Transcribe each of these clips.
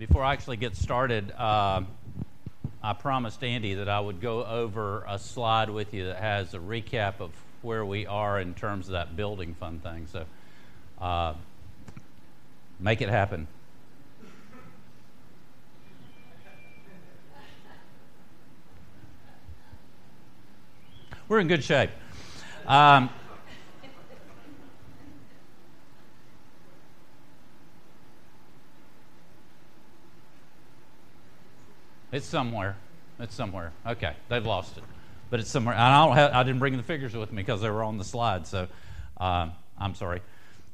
before I actually get started, uh, I promised Andy that I would go over a slide with you that has a recap of where we are in terms of that building fund thing. So uh, make it happen. We're in good shape. Um, It's somewhere. It's somewhere. Okay, they've lost it, but it's somewhere. I don't have, I didn't bring the figures with me because they were on the slide, so uh, I'm sorry.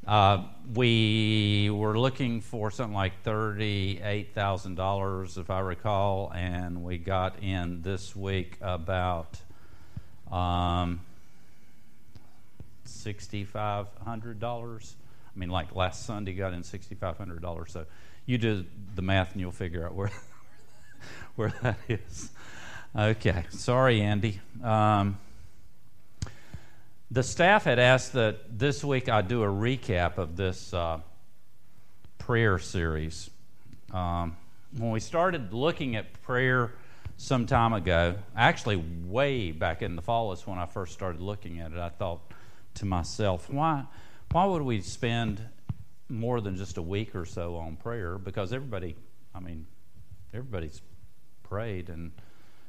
Uh, we were looking for something like thirty-eight thousand dollars, if I recall, and we got in this week about um, sixty-five hundred dollars. I mean, like last Sunday, got in sixty-five hundred dollars. So you do the math, and you'll figure out where where that is. Okay, sorry, Andy. Um, the staff had asked that this week I do a recap of this uh, prayer series. Um, when we started looking at prayer some time ago, actually, way back in the fall is when I first started looking at it. I thought to myself, why, why would we spend more than just a week or so on prayer? Because everybody, I mean, everybody's prayed. And,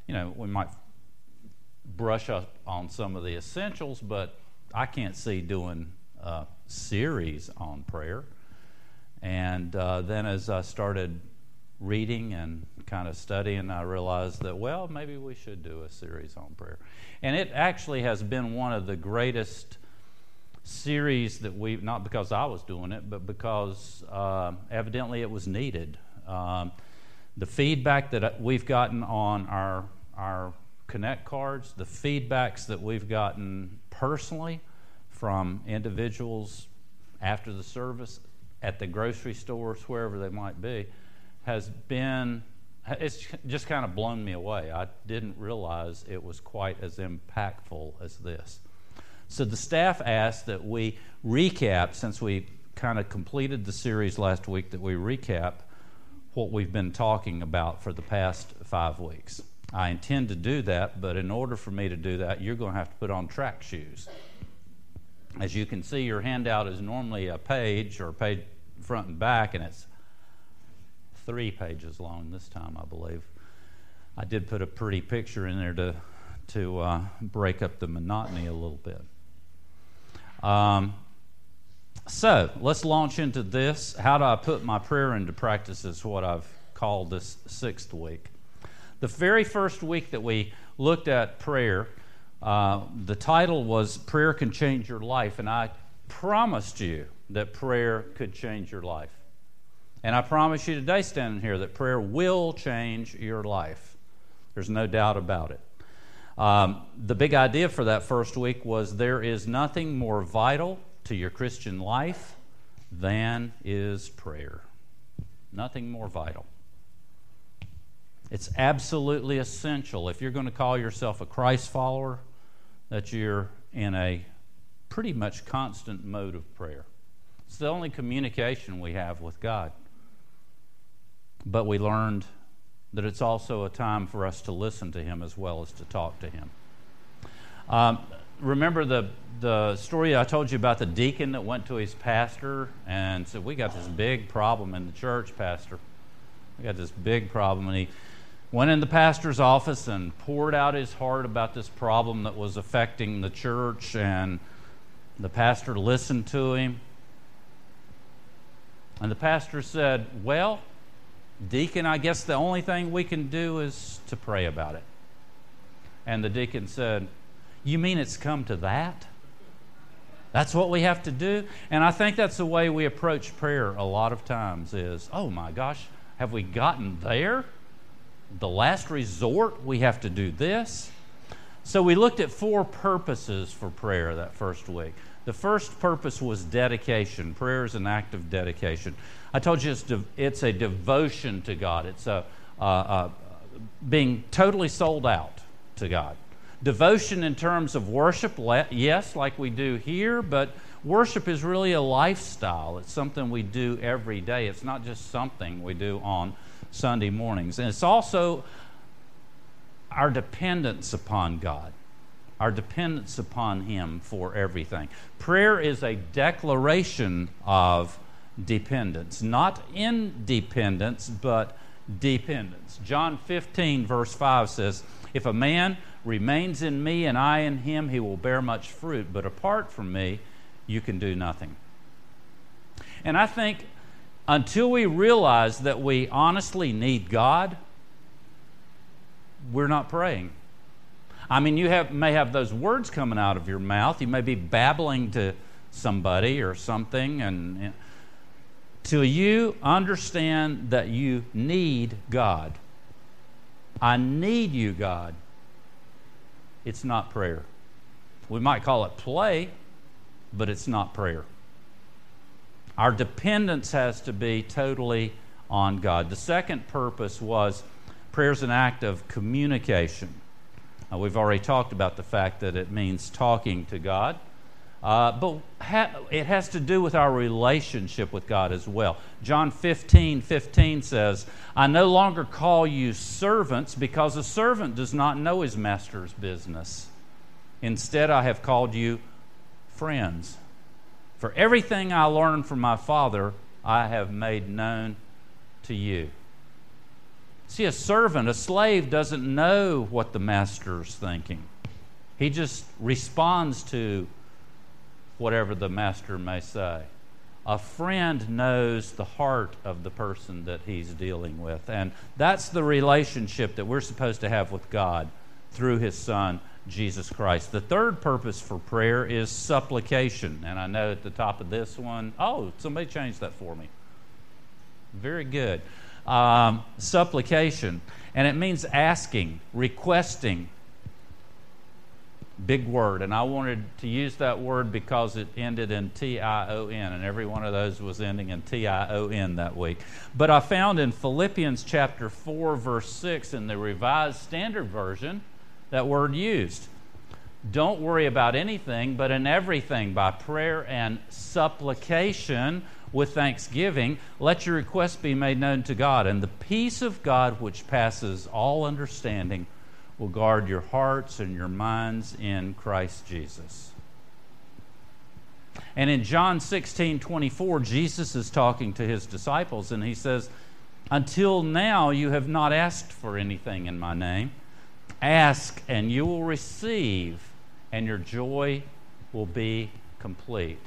you know, we might brush up on some of the essentials, but I can't see doing a series on prayer. And uh, then as I started reading and kind of studying, I realized that, well, maybe we should do a series on prayer. And it actually has been one of the greatest series that we've, not because I was doing it, but because uh, evidently it was needed. Um, the feedback that uh, we've gotten on our, our Connect cards, the feedbacks that we've gotten personally from individuals after the service, at the grocery stores, wherever they might be, has been, it's just kind of blown me away. I didn't realize it was quite as impactful as this. So the staff asked that we recap, since we kind of completed the series last week, that we recap what we've been talking about for the past five weeks. I intend to do that, but in order for me to do that, you're going to have to put on track shoes. As you can see, your handout is normally a page or page front and back, and it's three pages long this time, I believe. I did put a pretty picture in there to, to uh, break up the monotony a little bit. Um, so let's launch into this. How do I put my prayer into practice? Is what I've called this sixth week. The very first week that we looked at prayer, uh, the title was Prayer Can Change Your Life. And I promised you that prayer could change your life. And I promise you today, standing here, that prayer will change your life. There's no doubt about it. Um, the big idea for that first week was there is nothing more vital to your Christian life than is prayer. Nothing more vital. It's absolutely essential if you're going to call yourself a Christ follower that you're in a pretty much constant mode of prayer. It's the only communication we have with God. But we learned that it's also a time for us to listen to Him as well as to talk to Him. Um, remember the the story I told you about the deacon that went to his pastor and said, "We got this big problem in the church, pastor. We got this big problem." And he went in the pastor's office and poured out his heart about this problem that was affecting the church. And the pastor listened to him. And the pastor said, "Well, deacon, I guess the only thing we can do is to pray about it." And the deacon said, "You mean it's come to that?" That's what we have to do. And I think that's the way we approach prayer a lot of times is, oh my gosh, have we gotten there? The last resort, we have to do this. So we looked at four purposes for prayer that first week. The first purpose was dedication. Prayer is an act of dedication. I told you it's, de- it's a devotion to God. It's a uh, uh, being totally sold out to God. Devotion in terms of worship, yes, like we do here, but Worship is really a lifestyle. It's something we do every day. It's not just something we do on Sunday mornings. And it's also our dependence upon God, our dependence upon Him for everything. Prayer is a declaration of dependence, not independence, but dependence. John 15, verse 5 says, If a man remains in me and I in him, he will bear much fruit, but apart from me, you can do nothing. And I think until we realize that we honestly need God, we're not praying. I mean, you have, may have those words coming out of your mouth. You may be babbling to somebody or something, and, and till you understand that you need God. I need you, God. It's not prayer. We might call it play, but it's not prayer. Our dependence has to be totally on God. The second purpose was prayer is an act of communication. Uh, we've already talked about the fact that it means talking to God, uh, but ha- it has to do with our relationship with God as well. John 15 15 says, I no longer call you servants because a servant does not know his master's business. Instead, I have called you friends. For everything I learned from my Father, I have made known to you. See, a servant, a slave, doesn't know what the master's thinking. He just responds to whatever the master may say. A friend knows the heart of the person that he's dealing with. And that's the relationship that we're supposed to have with God through his Son, Jesus Christ. The third purpose for prayer is supplication. And I know at the top of this one, oh, somebody changed that for me. Very good. Um, supplication. And it means asking, requesting. Big word. And I wanted to use that word because it ended in T I O N, and every one of those was ending in T I O N that week. But I found in Philippians chapter 4, verse 6, in the Revised Standard Version, that word used. Don't worry about anything, but in everything, by prayer and supplication with thanksgiving, let your requests be made known to God. And the peace of God, which passes all understanding, will guard your hearts and your minds in Christ Jesus. And in John 16 24, Jesus is talking to his disciples, and he says, Until now you have not asked for anything in my name. Ask and you will receive, and your joy will be complete.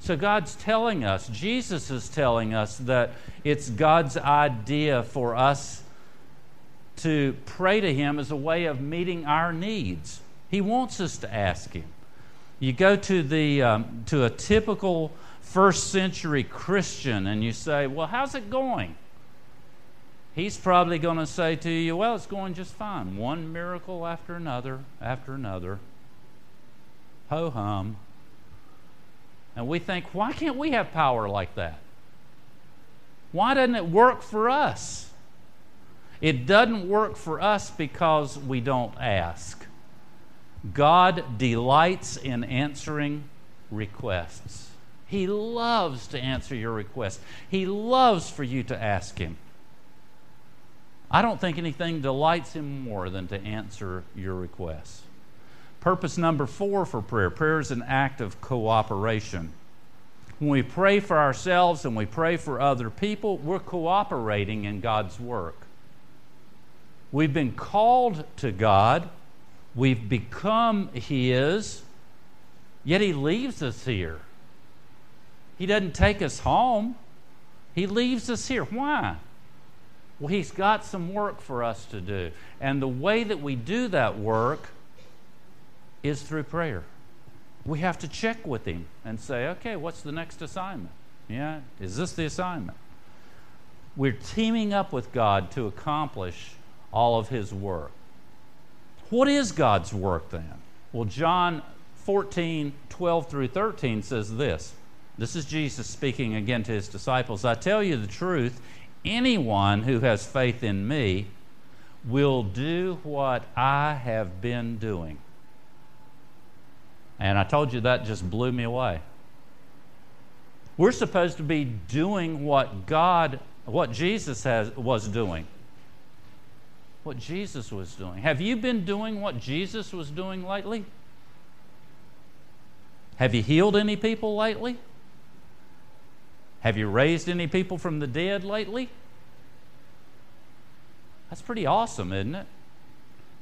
So God's telling us, Jesus is telling us that it's God's idea for us to pray to Him as a way of meeting our needs. He wants us to ask Him. You go to the um, to a typical first century Christian and you say, "Well, how's it going?" he's probably going to say to you, Well, it's going just fine. One miracle after another, after another. Ho hum. And we think, Why can't we have power like that? Why doesn't it work for us? It doesn't work for us because we don't ask. God delights in answering requests. He loves to answer your requests. He loves for you to ask Him. I don't think anything delights him more than to answer your requests. Purpose number four for prayer prayer is an act of cooperation. When we pray for ourselves and we pray for other people, we're cooperating in God's work. We've been called to God, we've become His, yet He leaves us here. He doesn't take us home, He leaves us here. Why? Well, He's got some work for us to do. And the way that we do that work is through prayer. We have to check with Him and say, okay, what's the next assignment? Yeah, is this the assignment? We're teaming up with God to accomplish all of His work. What is God's work then? Well, John 14, 12 through 13 says this. This is Jesus speaking again to his disciples. I tell you the truth, anyone who has faith in me will do what I have been doing. And I told you that just blew me away. We're supposed to be doing what God, what Jesus has, was doing. What Jesus was doing. Have you been doing what Jesus was doing lately? Have you healed any people lately? Have you raised any people from the dead lately? That's pretty awesome, isn't it?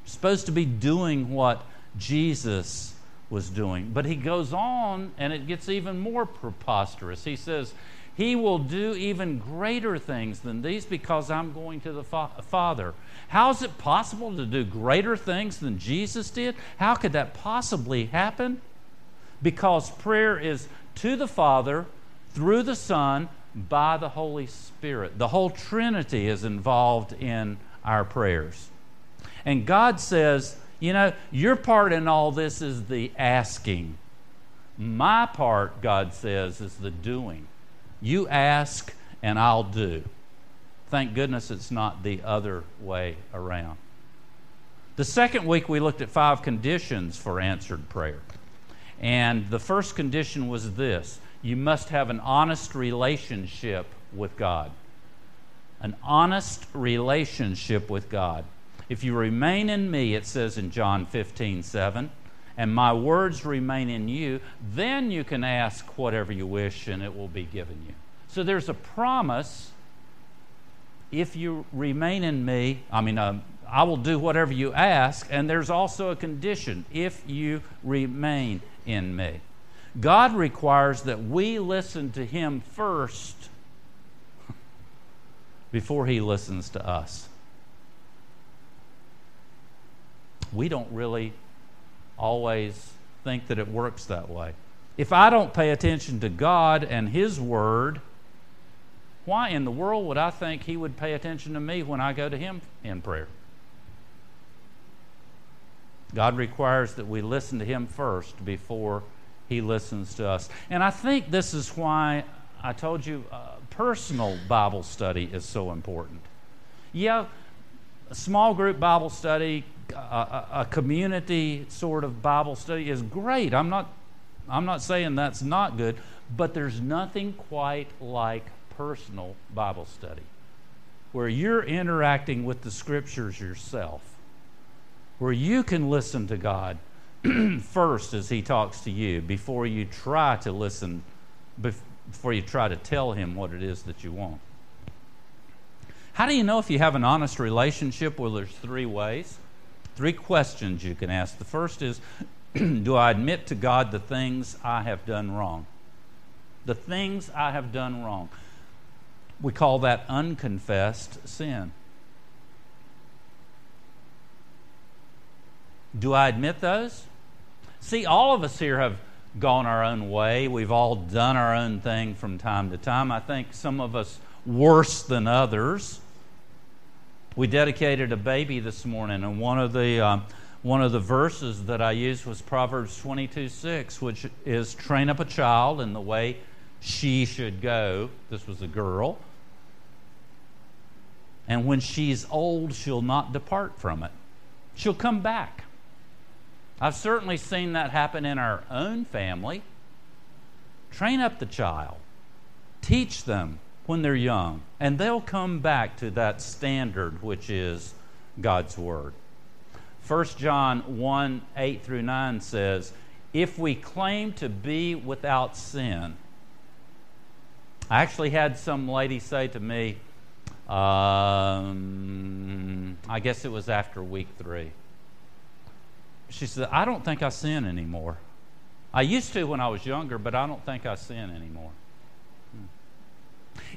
You're supposed to be doing what Jesus was doing. But he goes on, and it gets even more preposterous. He says, He will do even greater things than these because I'm going to the fa- Father. How is it possible to do greater things than Jesus did? How could that possibly happen? Because prayer is to the Father through the Son by the Holy Spirit. The whole Trinity is involved in our prayers. And God says, you know, your part in all this is the asking. My part, God says, is the doing. You ask and I'll do. Thank goodness it's not the other way around. The second week, we looked at five conditions for answered prayer. And the first condition was this you must have an honest relationship with God. An honest relationship with God. If you remain in me, it says in John 15, 7, and my words remain in you, then you can ask whatever you wish and it will be given you. So there's a promise if you remain in me, I mean, uh, I will do whatever you ask, and there's also a condition if you remain in me. God requires that we listen to Him first before He listens to us. we don't really always think that it works that way. If I don't pay attention to God and His Word, why in the world would I think He would pay attention to me when I go to Him in prayer? God requires that we listen to Him first before He listens to us. And I think this is why I told you uh, personal Bible study is so important. Yeah, a small group Bible study a, community sort of Bible study is great. I'm not, I'm not saying that's not good, but there's nothing quite like personal Bible study where you're interacting with the scriptures yourself, where you can listen to God first as He talks to you before you try to listen, before you try to tell Him what it is that you want. How do you know if you have an honest relationship? Well, there's three ways three questions you can ask. The first is Do I admit to God the things I have done wrong? The things I have done wrong. We call that unconfessed sin. Do I admit those? See, all of us here have gone our own way. We've all done our own thing from time to time. I think some of us worse than others. We dedicated a baby this morning, and one of the um, one of the verses that I used was Proverbs 22 6, which is train up a child in the way she should go. This was a girl. And when she's old, she'll not depart from it. She'll come back. I've certainly seen that happen in our own family. Train up the child, teach them when they're young, and they'll come back to that standard which is God's Word. 1 John 1 8 through 9 says, If we claim to be without sin, I actually had some lady say to me, um, I guess it was after week three. She said, I don't think I sin anymore. I used to when I was younger, but I don't think I sin anymore.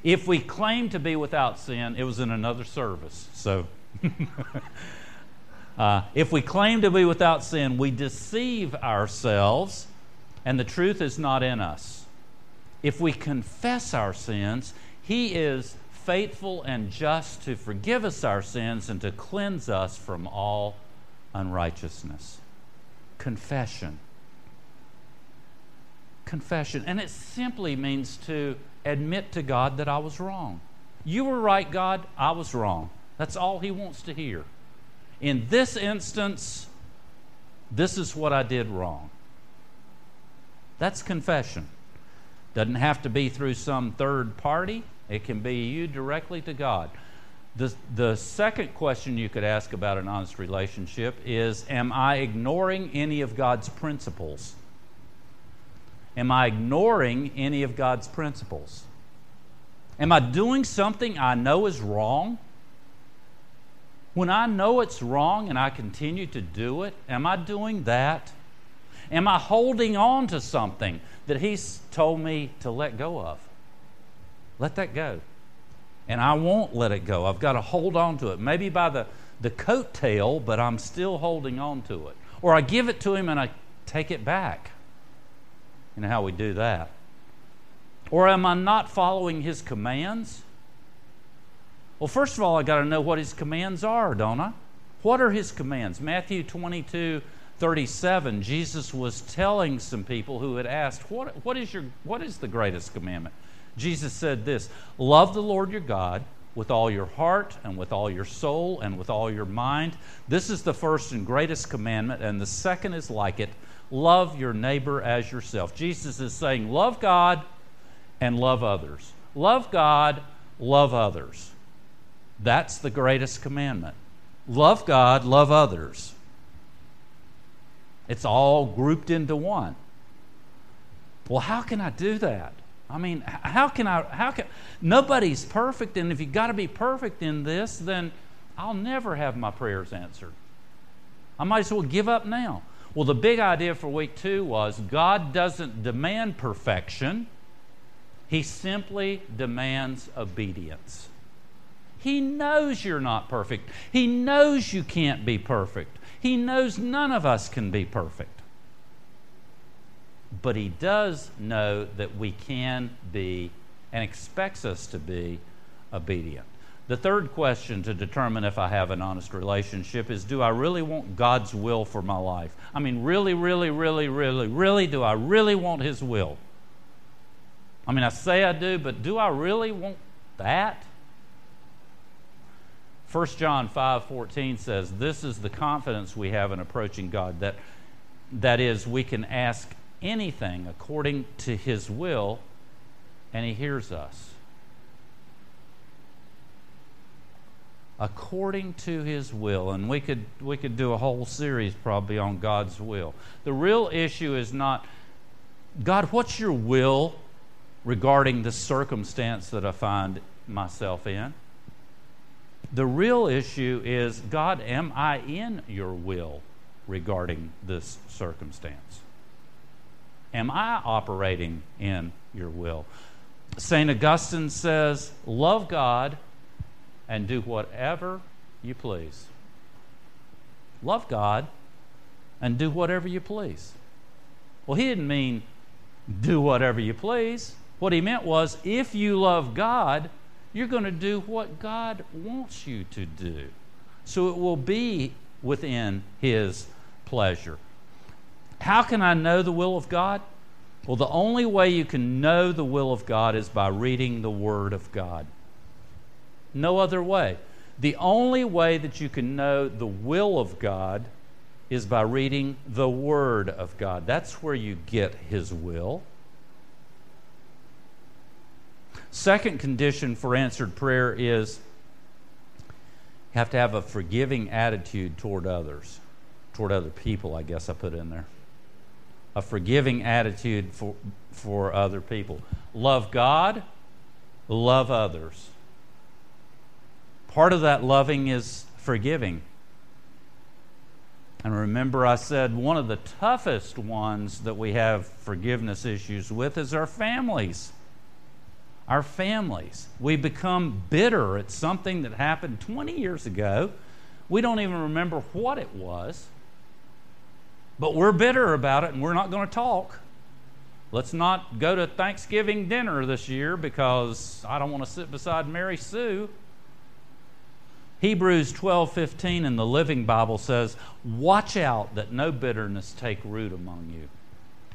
If we claim to be without sin, it was in another service. So, uh, if we claim to be without sin, we deceive ourselves, and the truth is not in us. If we confess our sins, He is faithful and just to forgive us our sins and to cleanse us from all unrighteousness. Confession. Confession. And it simply means to admit to God that I was wrong. You were right, God, I was wrong. That's all He wants to hear. In this instance, this is what I did wrong. That's confession. Doesn't have to be through some third party, it can be you directly to God. The, the second question you could ask about an honest relationship is Am I ignoring any of God's principles? Am I ignoring any of God's principles? Am I doing something I know is wrong? When I know it's wrong and I continue to do it, am I doing that? Am I holding on to something that He's told me to let go of? Let that go. And I won't let it go. I've got to hold on to it. Maybe by the, the coattail, but I'm still holding on to it. Or I give it to Him and I take it back. Know how we do that. Or am I not following His commands? Well, first of all, I got to know what his commands are, don't I? What are his commands? Matthew 22 37, Jesus was telling some people who had asked, what, what, is your, what is the greatest commandment? Jesus said this Love the Lord your God with all your heart and with all your soul and with all your mind. This is the first and greatest commandment, and the second is like it love your neighbor as yourself. Jesus is saying, Love God and love others. Love God, love others. That's the greatest commandment. Love God, love others. It's all grouped into one. Well, how can I do that? I mean, how can I? How can nobody's perfect, and if you've got to be perfect in this, then I'll never have my prayers answered. I might as well give up now. Well, the big idea for week two was God doesn't demand perfection; He simply demands obedience. He knows you're not perfect. He knows you can't be perfect. He knows none of us can be perfect. But He does know that we can be and expects us to be obedient. The third question to determine if I have an honest relationship is do I really want God's will for my life? I mean, really, really, really, really, really, do I really want His will? I mean, I say I do, but do I really want that? 1 John 5:14 says, "This is the confidence we have in approaching God that that is we can ask anything according to his will and he hears us." According to his will, and we could we could do a whole series probably on God's will. The real issue is not God, what's your will regarding the circumstance that I find myself in? The real issue is God, am I in your will regarding this circumstance? Am I operating in your will? St. Augustine says, Love God and do whatever you please. Love God and do whatever you please. Well, he didn't mean do whatever you please. What he meant was if you love God, you're going to do what God wants you to do. So it will be within His pleasure. How can I know the will of God? Well, the only way you can know the will of God is by reading the Word of God. No other way. The only way that you can know the will of God is by reading the Word of God. That's where you get His will. Second condition for answered prayer is you have to have a forgiving attitude toward others, toward other people, I guess I put in there. A forgiving attitude for, for other people. Love God, love others. Part of that loving is forgiving. And remember, I said one of the toughest ones that we have forgiveness issues with is our families our families. We become bitter at something that happened 20 years ago. We don't even remember what it was, but we're bitter about it and we're not going to talk. Let's not go to Thanksgiving dinner this year because I don't want to sit beside Mary Sue. Hebrews 12:15 in the Living Bible says, "Watch out that no bitterness take root among you.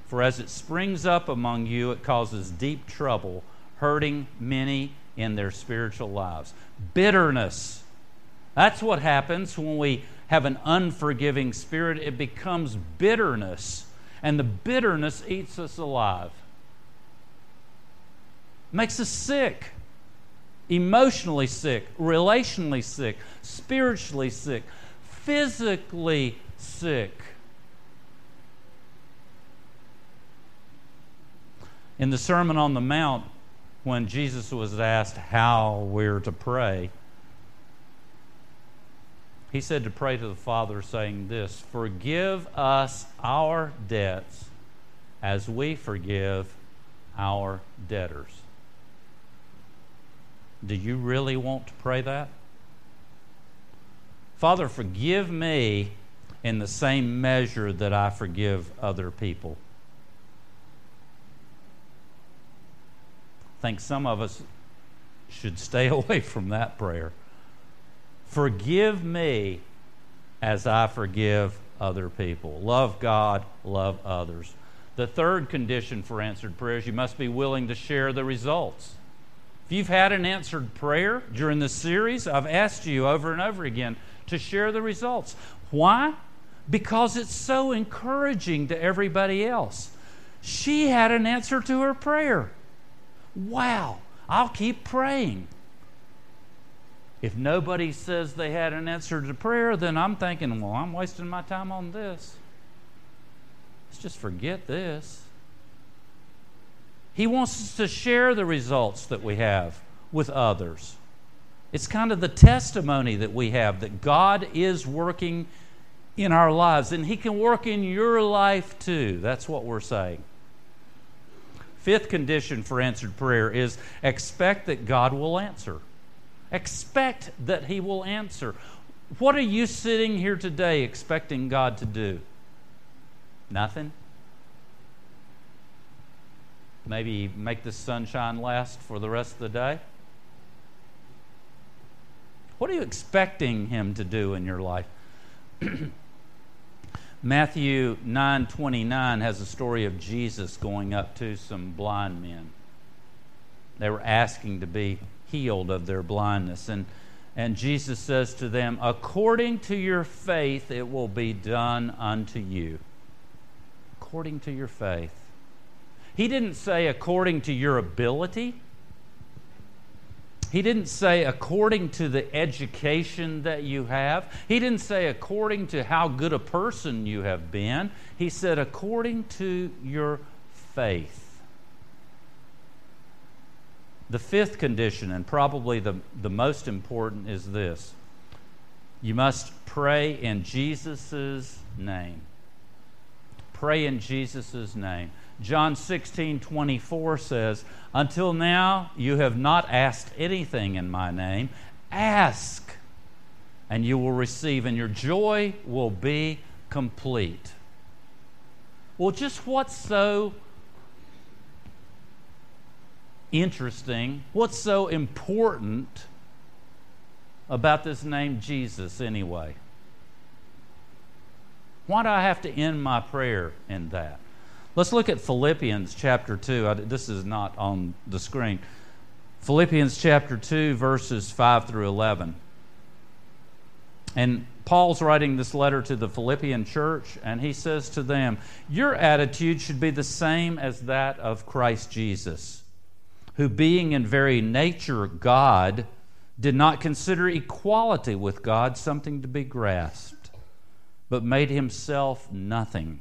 For as it springs up among you, it causes deep trouble." hurting many in their spiritual lives. Bitterness. That's what happens when we have an unforgiving spirit. It becomes bitterness. And the bitterness eats us alive, makes us sick, emotionally sick, relationally sick, spiritually sick, physically sick. In the Sermon on the Mount, when Jesus was asked how we're to pray, he said to pray to the Father, saying this Forgive us our debts as we forgive our debtors. Do you really want to pray that? Father, forgive me in the same measure that I forgive other people. I think some of us should stay away from that prayer. Forgive me as I forgive other people. Love God, love others. The third condition for answered prayers, you must be willing to share the results. If you've had an answered prayer during this series, I've asked you over and over again to share the results. Why? Because it's so encouraging to everybody else. She had an answer to her prayer. Wow, I'll keep praying. If nobody says they had an answer to prayer, then I'm thinking, well, I'm wasting my time on this. Let's just forget this. He wants us to share the results that we have with others. It's kind of the testimony that we have that God is working in our lives, and He can work in your life too. That's what we're saying. Fifth condition for answered prayer is expect that God will answer. Expect that He will answer. What are you sitting here today expecting God to do? Nothing? Maybe make the sunshine last for the rest of the day? What are you expecting Him to do in your life? Matthew 9:29 has a story of Jesus going up to some blind men. They were asking to be healed of their blindness. And, and Jesus says to them, According to your faith, it will be done unto you. According to your faith. He didn't say according to your ability. He didn't say according to the education that you have. He didn't say according to how good a person you have been. He said according to your faith. The fifth condition, and probably the, the most important, is this you must pray in Jesus' name. Pray in Jesus' name. John 16, 24 says, Until now you have not asked anything in my name. Ask, and you will receive, and your joy will be complete. Well, just what's so interesting? What's so important about this name Jesus anyway? Why do I have to end my prayer in that? Let's look at Philippians chapter 2. I, this is not on the screen. Philippians chapter 2, verses 5 through 11. And Paul's writing this letter to the Philippian church, and he says to them, Your attitude should be the same as that of Christ Jesus who, being in very nature God, did not consider equality with God something to be grasped, but made himself nothing,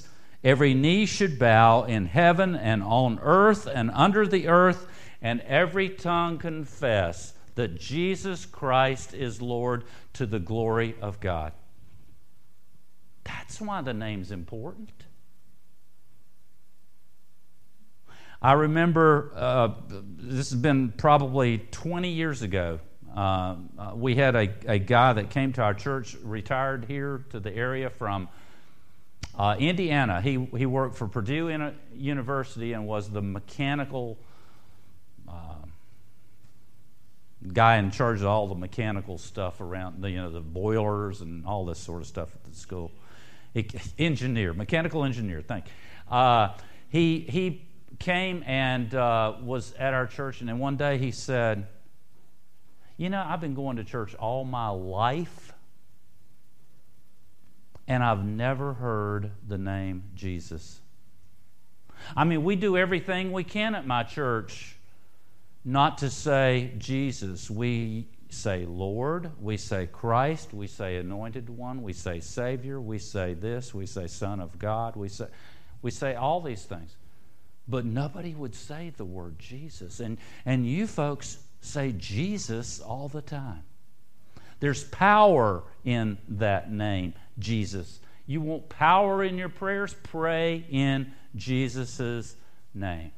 every knee should bow in heaven and on earth and under the earth, and every tongue confess that Jesus Christ is Lord to the glory of God. That's why the name's important. I remember uh, this has been probably 20 years ago. Uh, uh, we had a, a guy that came to our church, retired here to the area from Uh, Indiana, he, he worked for Purdue University and was the mechanical uh, guy in charge of all the mechanical stuff around, the, you know, the boilers and all this sort of stuff at the school. He, engineer, mechanical engineer, thank you. Uh, he, he came and uh, was at our church, and then one day he said, You know, I've been going to church all my life, and I've never heard the name Jesus. I mean, we do everything we can at my church not to say Jesus. We say Lord, we say Christ, we say Anointed One, we say Savior, we say this, we say Son of God, we say, we say all these things. But nobody would say the word Jesus. And, and you folks say Jesus all the time. There's power in that name, Jesus. You want power in your prayers? Pray in Jesus' name.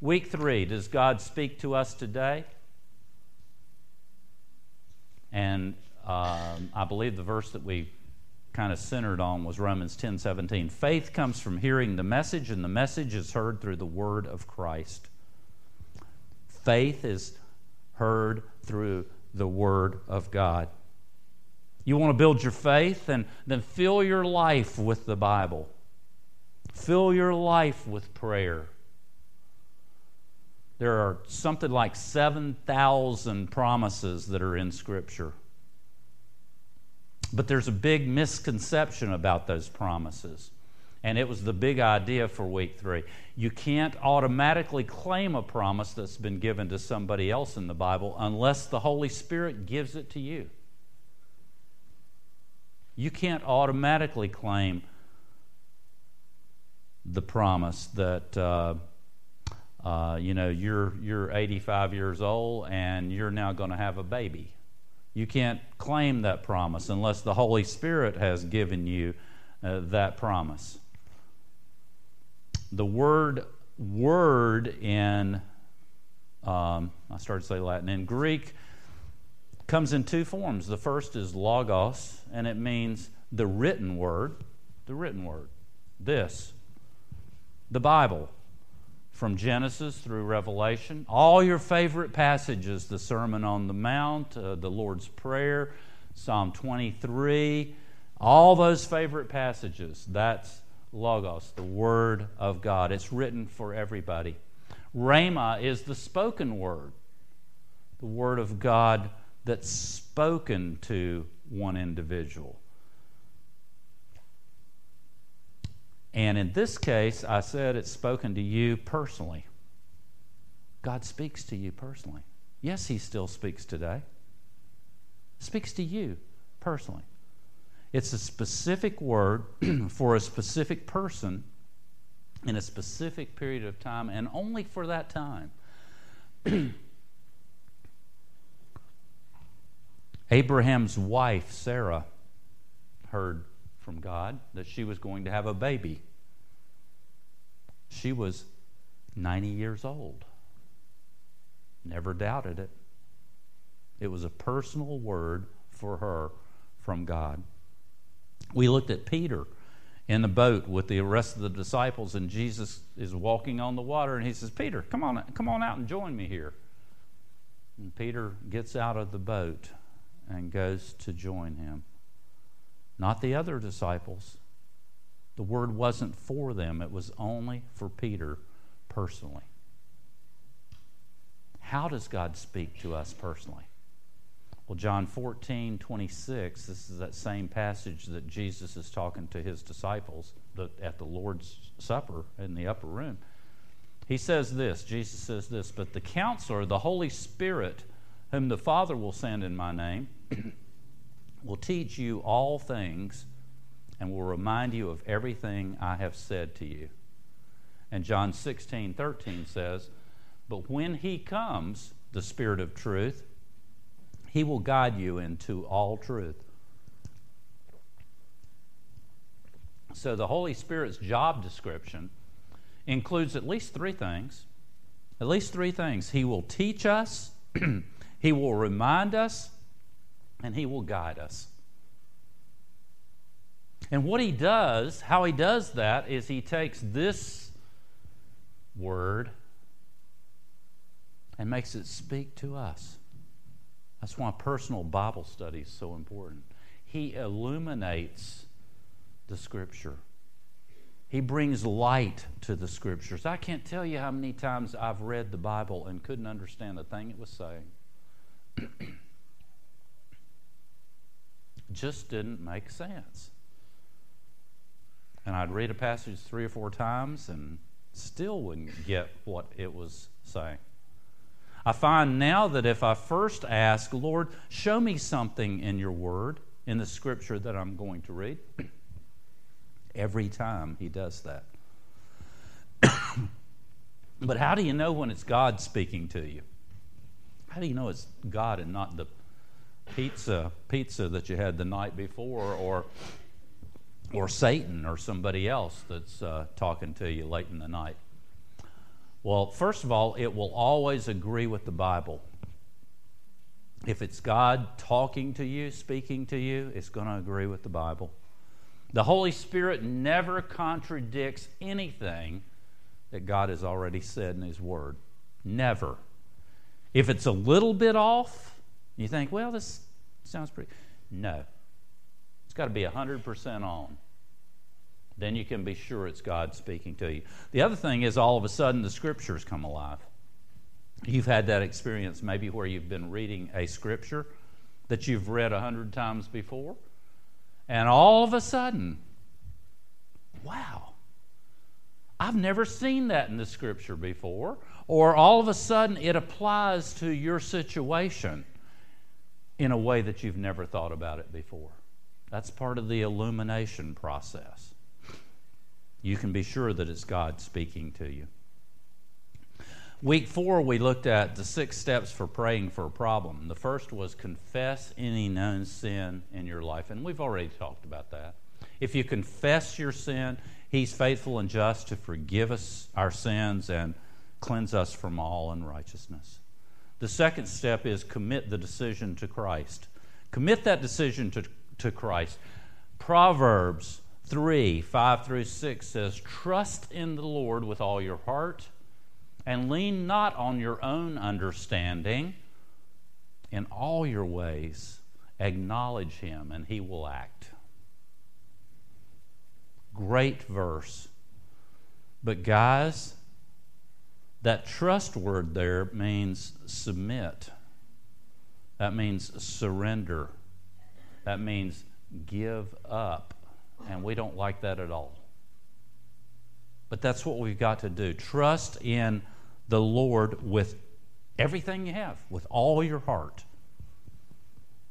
Week three, does God speak to us today? And um, I believe the verse that we kind of centered on was Romans 10 17. Faith comes from hearing the message, and the message is heard through the word of Christ. Faith is heard through the word of God. You want to build your faith, and then fill your life with the Bible. Fill your life with prayer. There are something like 7,000 promises that are in Scripture. But there's a big misconception about those promises. And it was the big idea for week three. You can't automatically claim a promise that's been given to somebody else in the Bible unless the Holy Spirit gives it to you. You can't automatically claim the promise that. Uh, uh, you know, you're, you're 85 years old and you're now going to have a baby. You can't claim that promise unless the Holy Spirit has given you uh, that promise. The word word in, um, I started to say Latin, in Greek comes in two forms. The first is logos, and it means the written word, the written word. This, the Bible from Genesis through Revelation. All your favorite passages the Sermon on the Mount, uh, the Lord's Prayer, Psalm 23, all those favorite passages. That's Logos, the Word of God. It's written for everybody. Rhema is the spoken word, the Word of God that's spoken to one individual. And in this case, I said it's spoken to you personally. God speaks to you personally. Yes, He still speaks today. Speaks to you personally. It's a specific word for a specific person in a specific period of time and only for that time. Abraham's wife, Sarah, heard from God that she was going to have a baby. She was 90 years old. Never doubted it. It was a personal word for her from God. We looked at Peter in the boat with the rest of the disciples, and Jesus is walking on the water, and he says, Peter, come on, come on out and join me here. And Peter gets out of the boat and goes to join him not the other disciples. The word wasn't for them, it was only for Peter personally. How does God speak to us personally? Well, John 14, 26, this is that same passage that Jesus is talking to his disciples at the Lord's Supper in the upper room. He says this Jesus says this, but the counselor, the Holy Spirit, whom the Father will send in my name, will teach you all things and will remind you of everything I have said to you. And John 16, 13 says, But when he comes, the Spirit of truth, he will guide you into all truth. So the Holy Spirit's job description includes at least three things. At least three things. He will teach us, he will remind us, and He will guide us. And what he does, how he does that, is he takes this word and makes it speak to us. That's why personal Bible study is so important. He illuminates the Scripture. He brings light to the Scriptures. I can't tell you how many times I've read the Bible and couldn't understand a thing it was saying. Just didn't make sense. And I'd read a passage three or four times and still wouldn't get what it was saying. I find now that if I first ask, Lord, show me something in your word, in the scripture that I'm going to read, every time he does that. but how do you know when it's God speaking to you? How do you know it's God and not the pizza pizza that you had the night before or or Satan or somebody else that's uh, talking to you late in the night? Well, first of all, it will always agree with the Bible. If it's God talking to you, speaking to you, it's going to agree with the Bible. The Holy Spirit never contradicts anything that God has already said in His Word. Never. If it's a little bit off, you think, well, this sounds pretty. No. It's got to be 100% on then you can be sure it's God speaking to you. The other thing is, all of a sudden, the scriptures come alive. You've had that experience maybe where you've been reading a scripture that you've read a hundred times before, and all of a sudden, wow, I've never seen that in the scripture before. Or all of a sudden, it applies to your situation in a way that you've never thought about it before. That's part of the illumination process you can be sure that it's God speaking to you. Week four, we looked at the six steps for praying for a problem. The first was confess any known sin in your life, and we've already talked about that. If you confess your sin, He's faithful and just to forgive us our sins and cleanse us from all unrighteousness. The second step is commit the decision to Christ. Commit that decision to, to Christ. Proverbs 3 5 through 6 says, Trust in the Lord with all your heart and lean not on your own understanding. In all your ways, acknowledge him and he will act. Great verse. But, guys, that trust word there means submit. That means surrender. That means give up and we don't like that at all. But that's what we've got to do. Trust in the Lord with everything you have, with all your heart.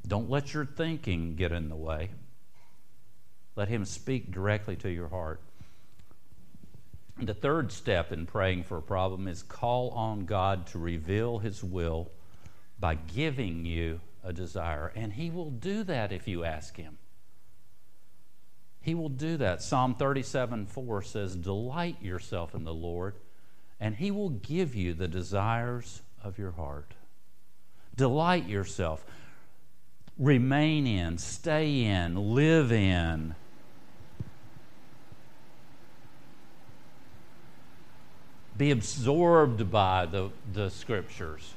Don't let your thinking get in the way. Let Him speak directly to your heart. The third step in praying for a problem is call on God to reveal His will by giving you a desire. And He will do that if you ask Him. He will do that. Psalm 37 4 says, Delight yourself in the Lord, and He will give you the desires of your heart. Delight yourself. Remain in, stay in, live in. Be absorbed by the, the scriptures.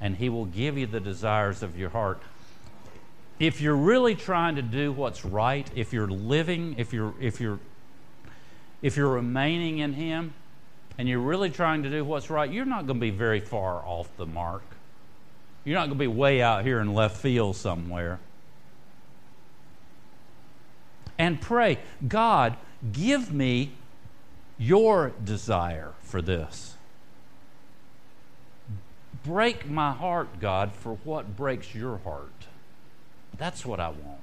And He will give you the desires of your heart if you're really trying to do what's right, if you're living, if you're if you're if you're remaining in him and you're really trying to do what's right, you're not going to be very far off the mark. You're not going to be way out here in left field somewhere. And pray, God, give me your desire for this. Break my heart, God, for what breaks your heart. That's what I want.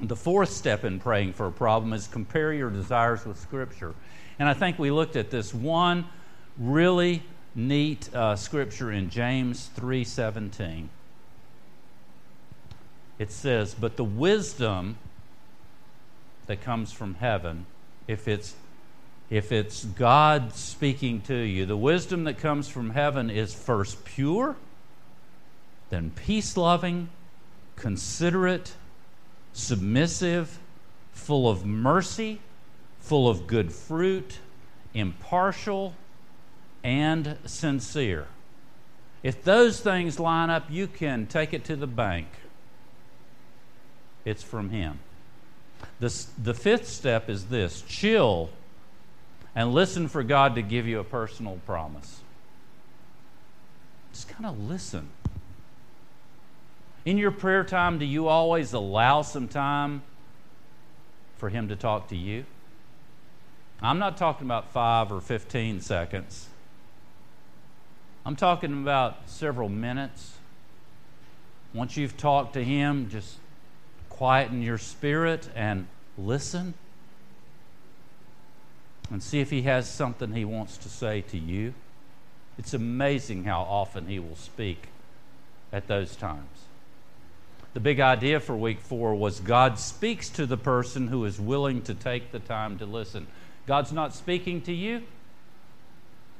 The fourth step in praying for a problem is compare your desires with Scripture. And I think we looked at this one really neat uh, scripture in James 3:17. It says, "But the wisdom that comes from heaven, if it's if it's God speaking to you, the wisdom that comes from heaven is first pure, then peace loving, considerate, submissive, full of mercy, full of good fruit, impartial, and sincere. If those things line up, you can take it to the bank. It's from Him. The, the fifth step is this chill and listen for God to give you a personal promise. Just kind of listen. In your prayer time, do you always allow some time for Him to talk to you? I'm not talking about five or 15 seconds. I'm talking about several minutes. Once you've talked to Him, just quieten your spirit and listen and see if He has something He wants to say to you. It's amazing how often He will speak at those times. The big idea for week four was God speaks to the person who is willing to take the time to listen. God's not speaking to you.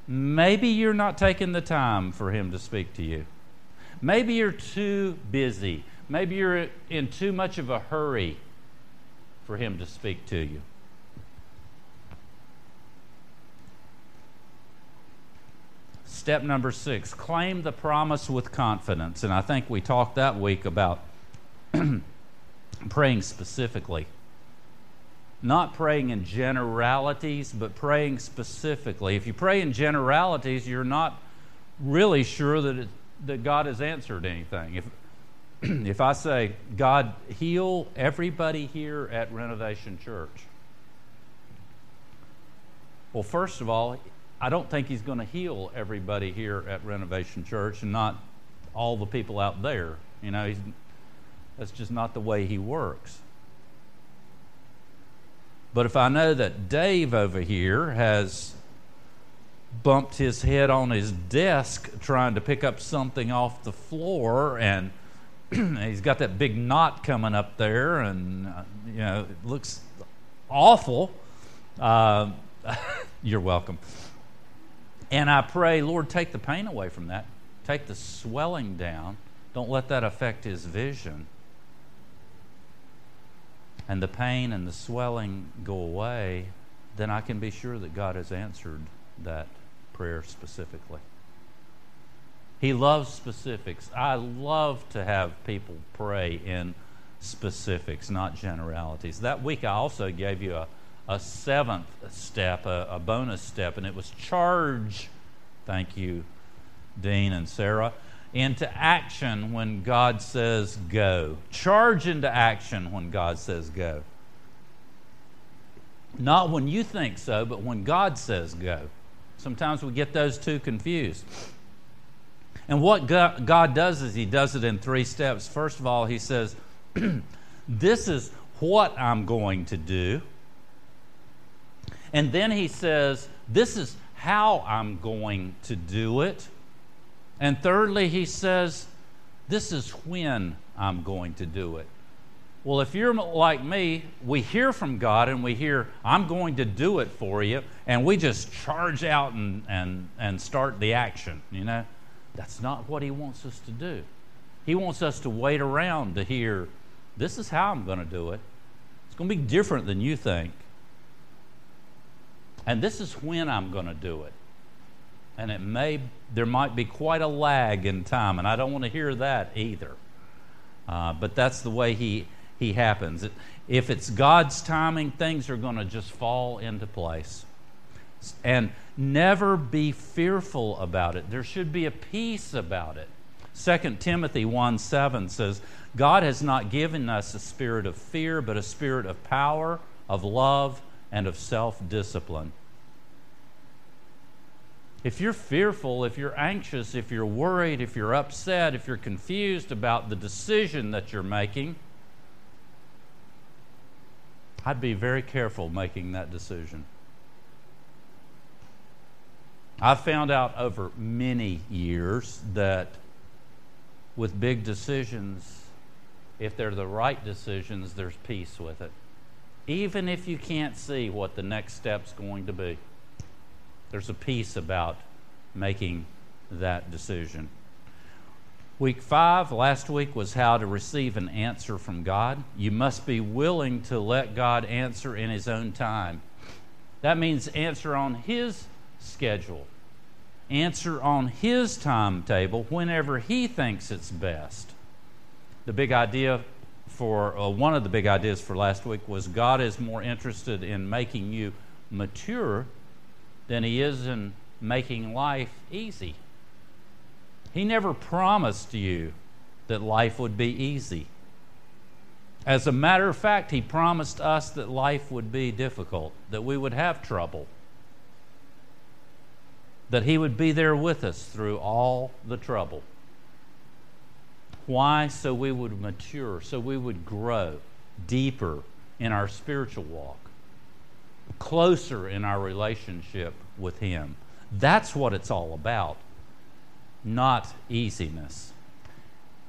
Maybe you're not taking the time for Him to speak to you. Maybe you're too busy. Maybe you're in too much of a hurry for Him to speak to you. Step number six claim the promise with confidence. And I think we talked that week about praying specifically. Not praying in generalities, but praying specifically. If you pray in generalities, you're not really sure that, it, that God has answered anything. If, if I say, God, heal everybody here at Renovation Church, well, first of all, I don't think He's going to heal everybody here at Renovation Church and not all the people out there. You know, that's just not the way He works. But if I know that Dave over here has bumped his head on his desk trying to pick up something off the floor and he's got that big knot coming up there, and uh, you know it looks awful. Uh, you're welcome. And I pray, Lord, take the pain away from that. Take the swelling down. Don't let that affect his vision. And the pain and the swelling go away, then I can be sure that God has answered that prayer specifically. He loves specifics. I love to have people pray in specifics, not generalities. That week I also gave you a, a seventh step, a, a bonus step, and it was charge, thank you, Dean and Sarah, into action when God says go. Charge into action when God says go. Not when you think so, but when God says go. Sometimes we get those two confused. And what God does is He does it in three steps. First of all, He says, This is what I'm going to do. And then He says, This is how I'm going to do it. And thirdly, He says, This is when I'm going to do it. Well, if you're like me, we hear from God and we hear, I'm going to do it for you, and we just charge out and, and, and start the action, you know? That's not what He wants us to do. He wants us to wait around to hear, this is how I'm going to do it. It's going to be different than you think. And this is when I'm going to do it. And it may, there might be quite a lag in time, and I don't want to hear that either. Uh, but that's the way he, he happens. If it's God's timing, things are going to just fall into place. And never be fearful about it. There should be a peace about it. 2 Timothy 1 7 says, God has not given us a spirit of fear, but a spirit of power, of love, and of self discipline. If you're fearful, if you're anxious, if you're worried, if you're upset, if you're confused about the decision that you're making, I'd be very careful making that decision. I've found out over many years that with big decisions, if they're the right decisions, there's peace with it. Even if you can't see what the next step's going to be, there's a peace about making that decision. Week five, last week, was how to receive an answer from God. You must be willing to let God answer in His own time. That means answer on His schedule, answer on His timetable whenever He thinks it's best. The big idea for uh, one of the big ideas for last week was God is more interested in making you mature than He is in making life easy. He never promised you that life would be easy. As a matter of fact, He promised us that life would be difficult, that we would have trouble, that He would be there with us through all the trouble. Why? So we would mature, so we would grow deeper in our spiritual walk, closer in our relationship with Him. That's what it's all about not easiness.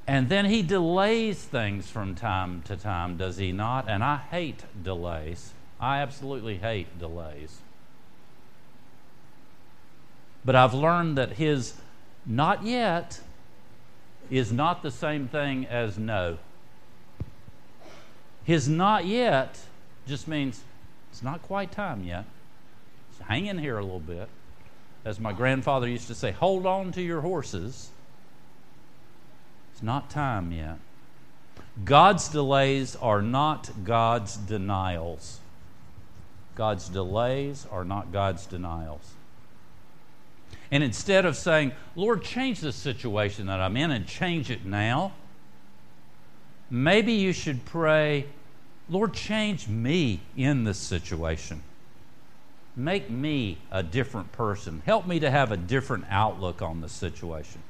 And then he delays things from time to time, does he not? And I hate delays. I absolutely hate delays. But I've learned that his not yet is not the same thing as no. His not yet just means it's not quite time yet. So hang in here a little bit as my grandfather used to say, hold on to your horses. It's not time yet. God's delays are not God's denials. God's delays are not God's denials. And instead of saying, Lord, change the situation that I'm in and change it now, maybe you should pray, Lord, change me in this situation. Make me a different person. Help me to have a different outlook on the situation.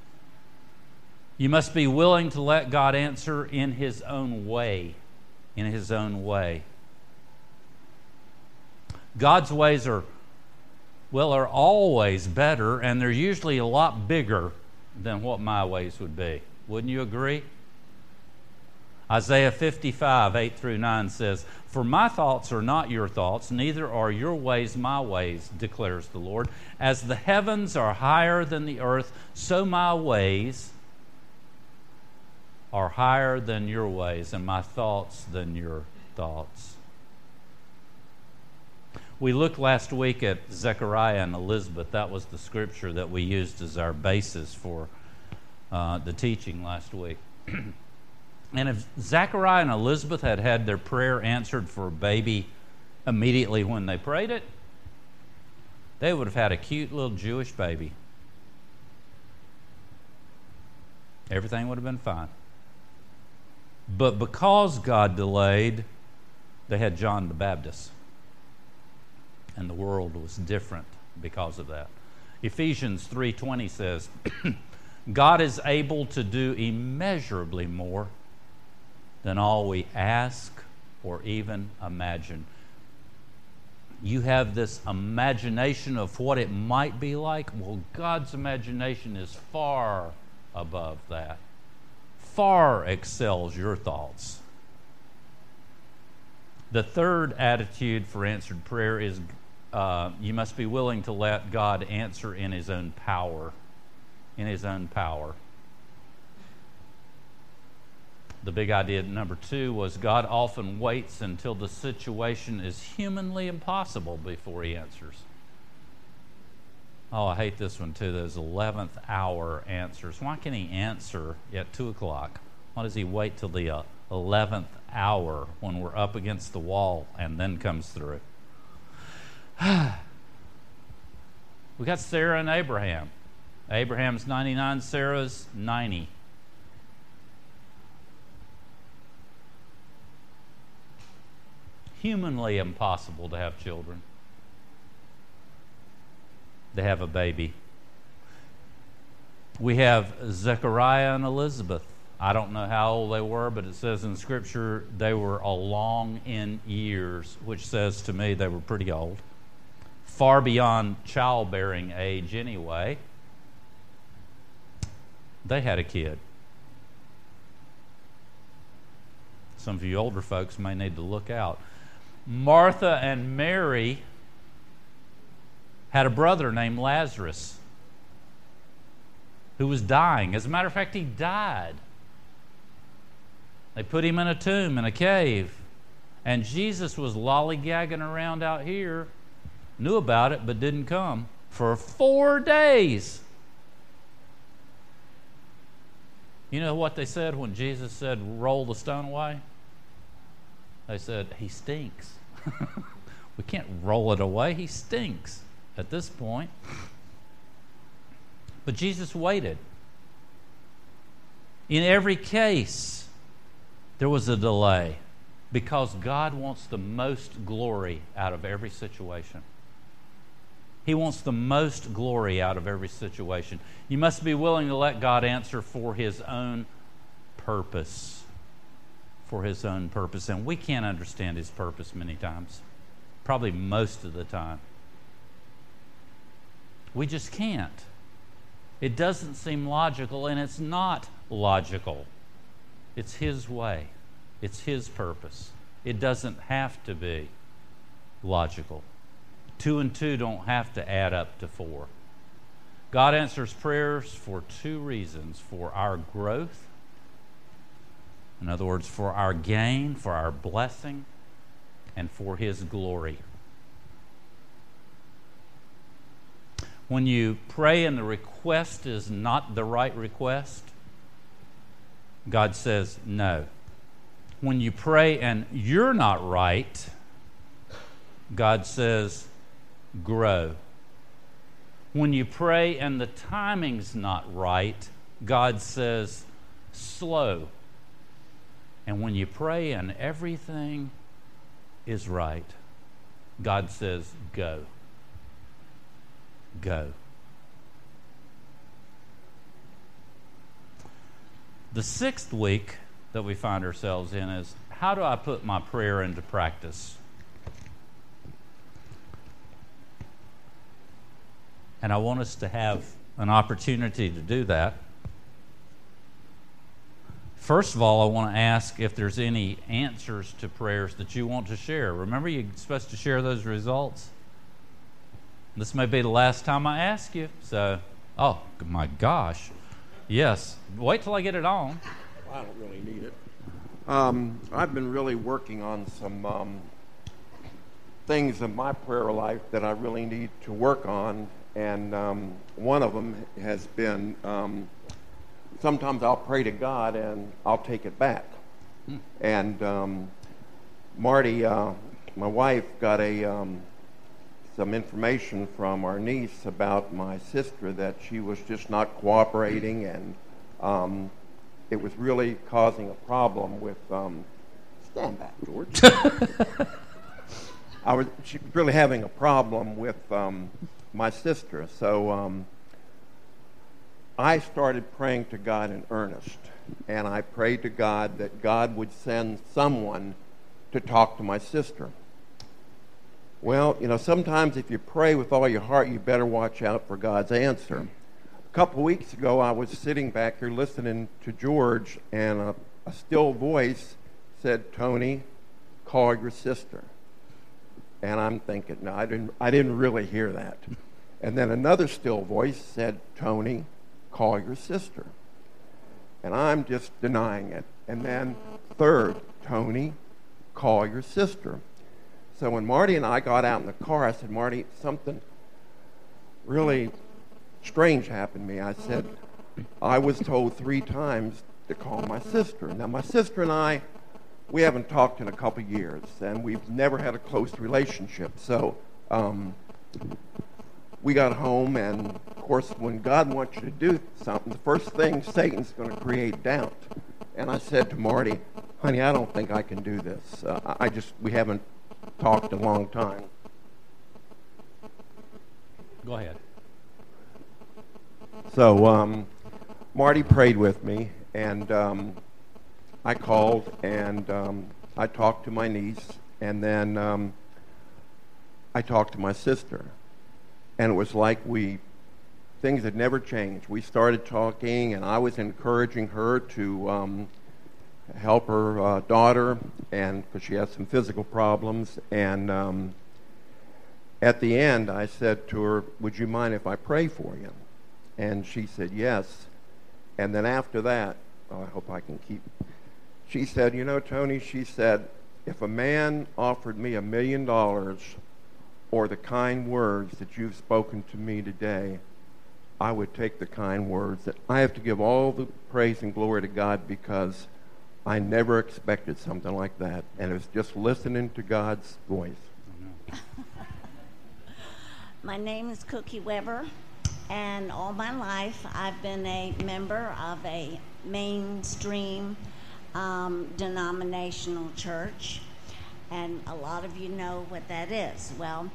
You must be willing to let God answer in His own way. In His own way. God's ways are, well, are always better, and they're usually a lot bigger than what my ways would be. Wouldn't you agree? Isaiah 55, 8 through 9 says, For my thoughts are not your thoughts, neither are your ways my ways, declares the Lord. As the heavens are higher than the earth, so my ways are higher than your ways, and my thoughts than your thoughts. We looked last week at Zechariah and Elizabeth. That was the scripture that we used as our basis for uh, the teaching last week. And if Zechariah and Elizabeth had had their prayer answered for a baby immediately when they prayed it, they would have had a cute little Jewish baby. Everything would have been fine. But because God delayed, they had John the Baptist. And the world was different because of that. Ephesians 3:20 says, God is able to do immeasurably more than all we ask or even imagine. You have this imagination of what it might be like. Well, God's imagination is far above that, far excels your thoughts. The third attitude for answered prayer is uh, you must be willing to let God answer in His own power. In His own power. The big idea number two was God often waits until the situation is humanly impossible before he answers. Oh, I hate this one too. Those 11th hour answers. Why can he answer at 2 o'clock? Why does he wait till the uh, 11th hour when we're up against the wall and then comes through? we got Sarah and Abraham. Abraham's 99, Sarah's 90. humanly impossible to have children, to have a baby. We have Zechariah and Elizabeth. I don't know how old they were, but it says in Scripture they were along in years, which says to me they were pretty old. Far beyond childbearing age, anyway. They had a kid. Some of you older folks may need to look out. Martha and Mary had a brother named Lazarus. who was dying. As a matter of fact, he died. They put him in a tomb, in a cave. And Jesus was lollygagging around out here, knew about it, but didn't come for four days. You know what they said when Jesus said, Roll the stone away? They said, He stinks. we can't roll it away. He stinks at this point. But Jesus waited. In every case, there was a delay because God wants the most glory out of every situation. He wants the most glory out of every situation. You must be willing to let God answer for His own purpose. For His own purpose. And we can't understand His purpose many times, probably most of the time. We just can't. It doesn't seem logical, and it's not logical. It's His way, it's His purpose. It doesn't have to be logical. Two and two don't have to add up to four. God answers prayers for two reasons for our growth, in other words, for our gain, for our blessing, and for His glory. When you pray and the request is not the right request, God says no. When you pray and you're not right, God says grow. When you pray and the timing's not right, God says, slow. And when you pray and everything is right, God says, go. Go. The sixth week that we find ourselves in is how do I put my prayer into practice? And I want us to have an opportunity to do that. First of all, I want to ask if there's any answers to prayers that you want to share. Remember, you're supposed to share those results. This may be the last time I ask you. So, oh my gosh. Yes. Wait till I get it on. I don't really need it. Um, I've been really working on some um, things in my prayer life that I really need to work on and um, one of them has been um, sometimes I'll pray to God and I'll take it back. Hmm. And um, Marty, uh, my wife, got a um, some information from our niece about my sister that she was just not cooperating and um, it was really causing a problem with. Um, stand back, George. I was she was really having a problem with my sister. So um, I started praying to God in earnest. And I prayed to God that God would send someone to talk to my sister. Well, you know, sometimes if you pray with all your heart, you better watch out for God's answer. A couple weeks ago, I was sitting back here listening to George, and a, a still voice said, Tony, call your sister. And I'm thinking, no, I didn't, I didn't really hear that. And then another still voice said, Tony, call your sister. And I'm just denying it. And then third, Tony, call your sister. So when Marty and I got out in the car, I said, Marty, something really strange happened to me. I said, I was told three times to call my sister. Now, my sister and I, we haven't talked in a couple years, and we've never had a close relationship. So um, we got home, and of course, when God wants you to do something, the first thing Satan's going to create doubt. And I said to Marty, honey, I don't think I can do this. Uh, I just, we haven't talked a long time. Go ahead. So um, Marty prayed with me, and um, I called and um, I talked to my niece, and then um, I talked to my sister and it was like we things had never changed. We started talking, and I was encouraging her to um, help her uh, daughter, and because she has some physical problems. And um, at the end, I said to her, "Would you mind if I pray for you?" And she said, Yes. And then after that, oh, I hope I can keep. She said, You know, Tony, she said, if a man offered me a million dollars or the kind words that you've spoken to me today, I would take the kind words. That I have to give all the praise and glory to God because I never expected something like that. And it was just listening to God's voice. My name is Cookie Weber, and all my life I've been a member of a mainstream um, denominational church, and a lot of you know what that is. Well,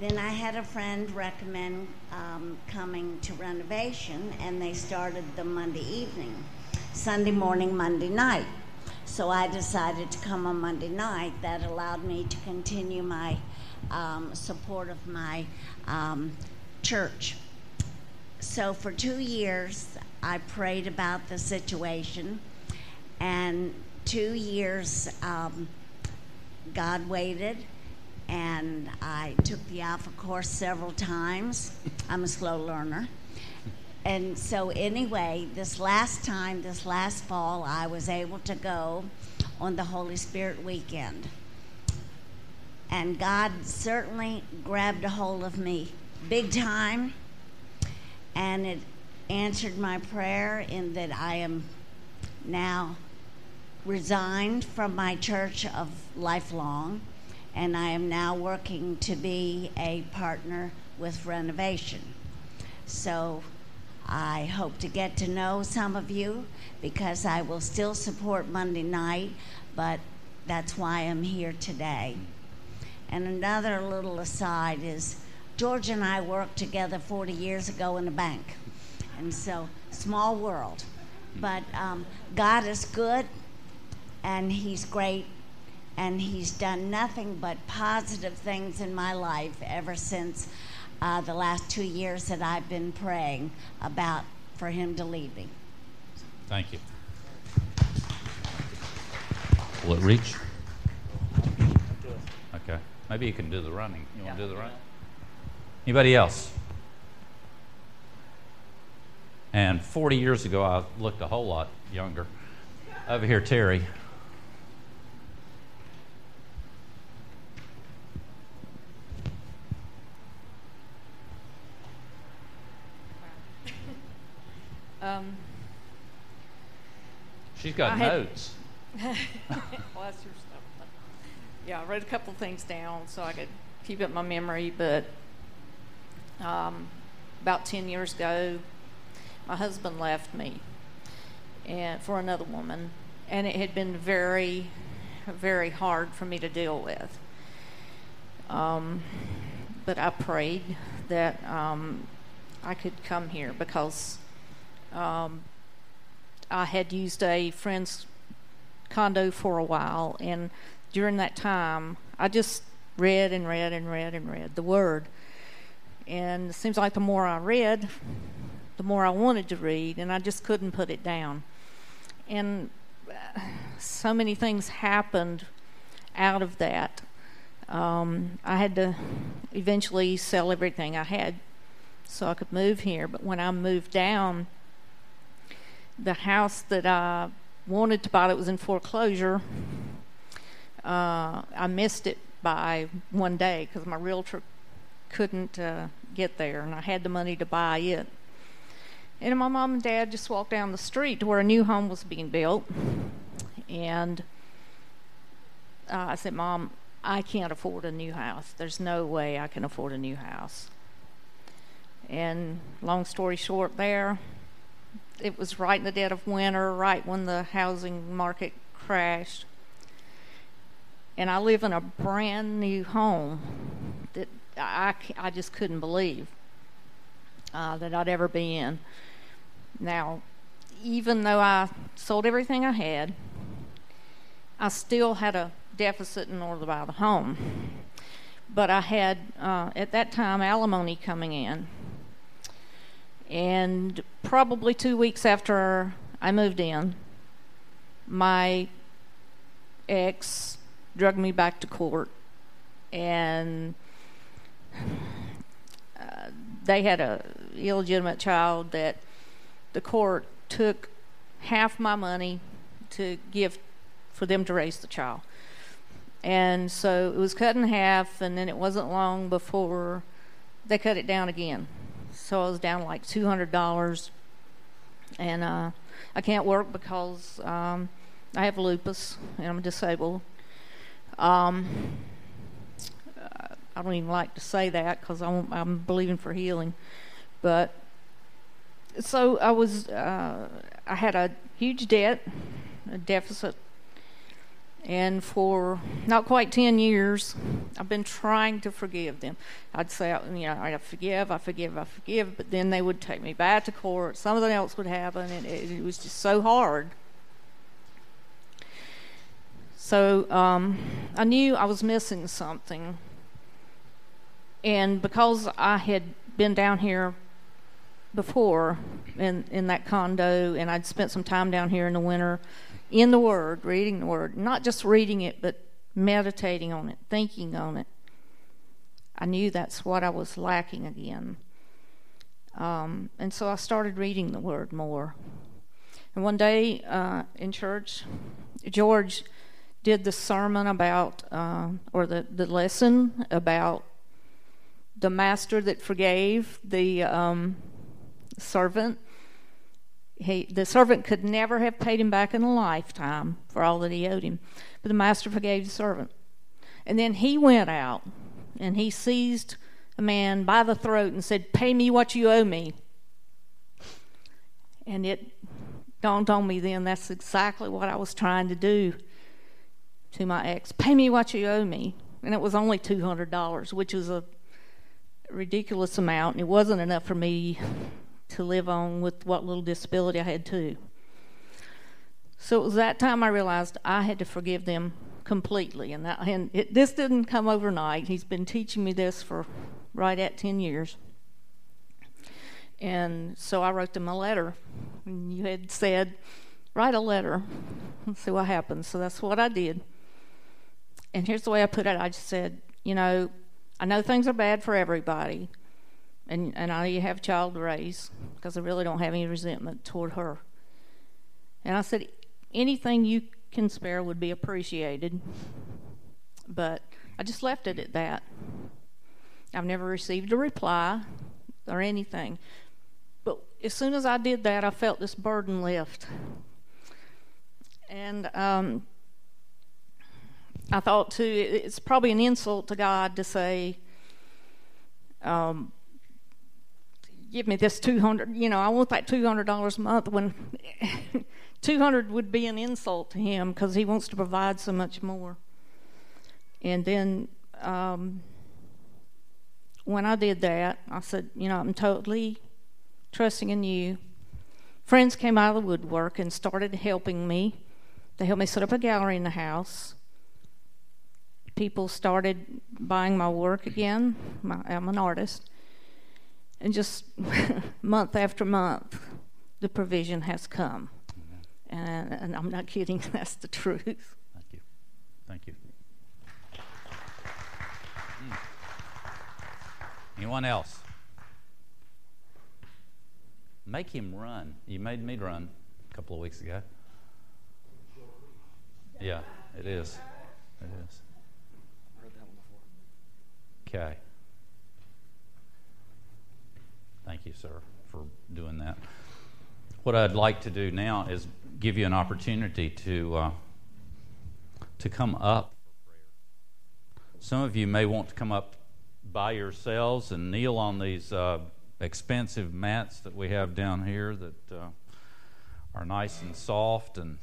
then I had a friend recommend um, coming to renovation, and they started the Monday evening, Sunday morning, Monday night. So I decided to come on Monday night. That allowed me to continue my um, support of my um, church. So for two years, I prayed about the situation, and two years, um, God waited, and I took the Alpha course several times. I'm a slow learner. And so, anyway, this last time, this last fall, I was able to go on the Holy Spirit weekend. And God certainly grabbed a hold of me big time, and it answered my prayer in that I am now resigned from my church of lifelong, and I am now working to be a partner with renovation. So I hope to get to know some of you because I will still support Monday night, but that's why I'm here today. And another little aside is George and I worked together 40 years ago in a bank. And so, small world. But um, God is good and He's great and He's done nothing but positive things in my life ever since uh, the last two years that I've been praying about for Him to leave me. Thank you. Will it reach? Okay. Maybe you can do the running. You want to do the running? Anybody else? And 40 years ago, I looked a whole lot younger. Over here, Terry. Um, She's got I notes. that's your stuff. Yeah, I wrote a couple things down so I could keep it in my memory. But um, about ten years ago, my husband left me and for another woman, and it had been very, very hard for me to deal with. Um, but I prayed that um, I could come here because um, I had used a friend's condo for a while, and during that time, I just read and read and read and read the Word. And it seems like the more I read, the more I wanted to read, and I just couldn't put it down. And uh, so many things happened out of that. Um, I had to eventually sell everything I had so I could move here. But when I moved down, the house that I wanted to buy that was in foreclosure, uh, I missed it by one day because my realtor couldn't uh, get there, and I had the money to buy it. And my mom and dad just walked down the street to where a new home was being built, and uh, I said, "Mom, I can't afford a new house. There's no way I can afford a new house." And long story short, there, it was right in the dead of winter, right when the housing market crashed. And I live in a brand new home that I, I just couldn't believe uh, that I'd ever be in. Now, even though I sold everything I had, I still had a deficit in order to buy the home. But I had, uh, at that time, alimony coming in. And probably two weeks after I moved in, my ex drug me back to court and uh, they had a illegitimate child that the court took half my money to give for them to raise the child. And so it was cut in half, and then it wasn't long before they cut it down again. So I was down like $200. And uh, I can't work because um, I have lupus and I'm disabled. Um, I don't even like to say that because I'm, I'm believing for healing. But so I was, uh, I had a huge debt, a deficit, and for not quite 10 years, I've been trying to forgive them. I'd say, you know, I forgive, I forgive, I forgive, but then they would take me back to court. Something else would happen, and it, it was just so hard. So um, I knew I was missing something. And because I had been down here before in, in that condo, and I'd spent some time down here in the winter in the Word, reading the Word, not just reading it, but meditating on it, thinking on it. I knew that's what I was lacking again. Um, and so I started reading the Word more. And one day uh, in church, George did the sermon about, uh, or the, the lesson about the master that forgave the um, servant he, the servant could never have paid him back in a lifetime for all that he owed him. But the master forgave the servant. And then he went out and he seized a man by the throat and said, Pay me what you owe me. And it dawned on me then that's exactly what I was trying to do to my ex. Pay me what you owe me. And it was only $200, which was a ridiculous amount. And it wasn't enough for me to live on with what little disability I had too. So it was that time I realized I had to forgive them completely, and, that, and it, this didn't come overnight. He's been teaching me this for right at 10 years. And so I wrote them a letter. And you had said, write a letter and see what happens. So that's what I did. And here's the way I put it I just said, you know, I know things are bad for everybody, and and I have a child to raise because I really don't have any resentment toward her. And I said, anything you can spare would be appreciated, but I just left it at that. I've never received a reply or anything. But as soon as I did that, I felt this burden lift. And um, I thought, too, it's probably an insult to God to say, um, give me this 200 you know i want that $200 a month when 200 would be an insult to him because he wants to provide so much more. And then um, when i did that i said you know i'm totally trusting in you. Friends came out of the woodwork and started helping me. They helped me set up a gallery in the house. People started buying my work again. My, i'm an artist and just month after month, the provision has come. And, and, I'm not kidding, that's the truth. Thank you. Thank you. Mm. Anyone else? Make him run. You made me run a couple of weeks ago. Yeah, it is. It is. Okay. Thank you, sir, for doing that. What I'd like to do now is give you an opportunity to uh, to come up. Some of you may want to come up by yourselves and kneel on these uh, expensive mats that we have down here that uh, are nice and soft and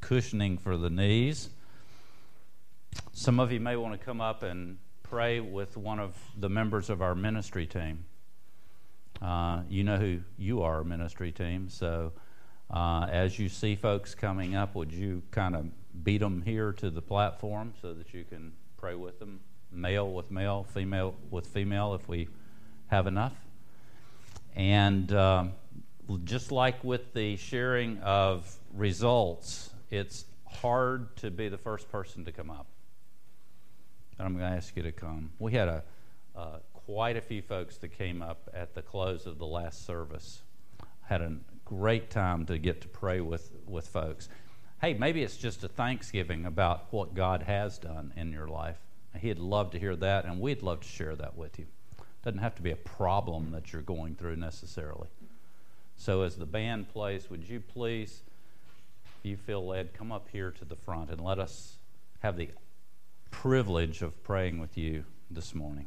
cushioning for the knees. Some of you may want to come up and pray with one of the members of our ministry team. Uh, you know who you are, ministry team. So uh, as you see folks coming up, would you kind of beat them here to the platform so that you can pray with them, male with male, female with female, if we have enough? And um, just like with the sharing of results, it's hard to be the first person to come up. And I'm going to ask you to come. We had a, a quite a few folks that came up at the close of the last service. Had a great time to get to pray with, with folks. Hey, maybe it's just a thanksgiving about what God has done in your life. He'd love to hear that, and we'd love to share that with you. Doesn't have to be a problem that you're going through necessarily. So, as the band plays, would you please, if you feel led, come up here to the front and let us have the privilege of praying with you this morning.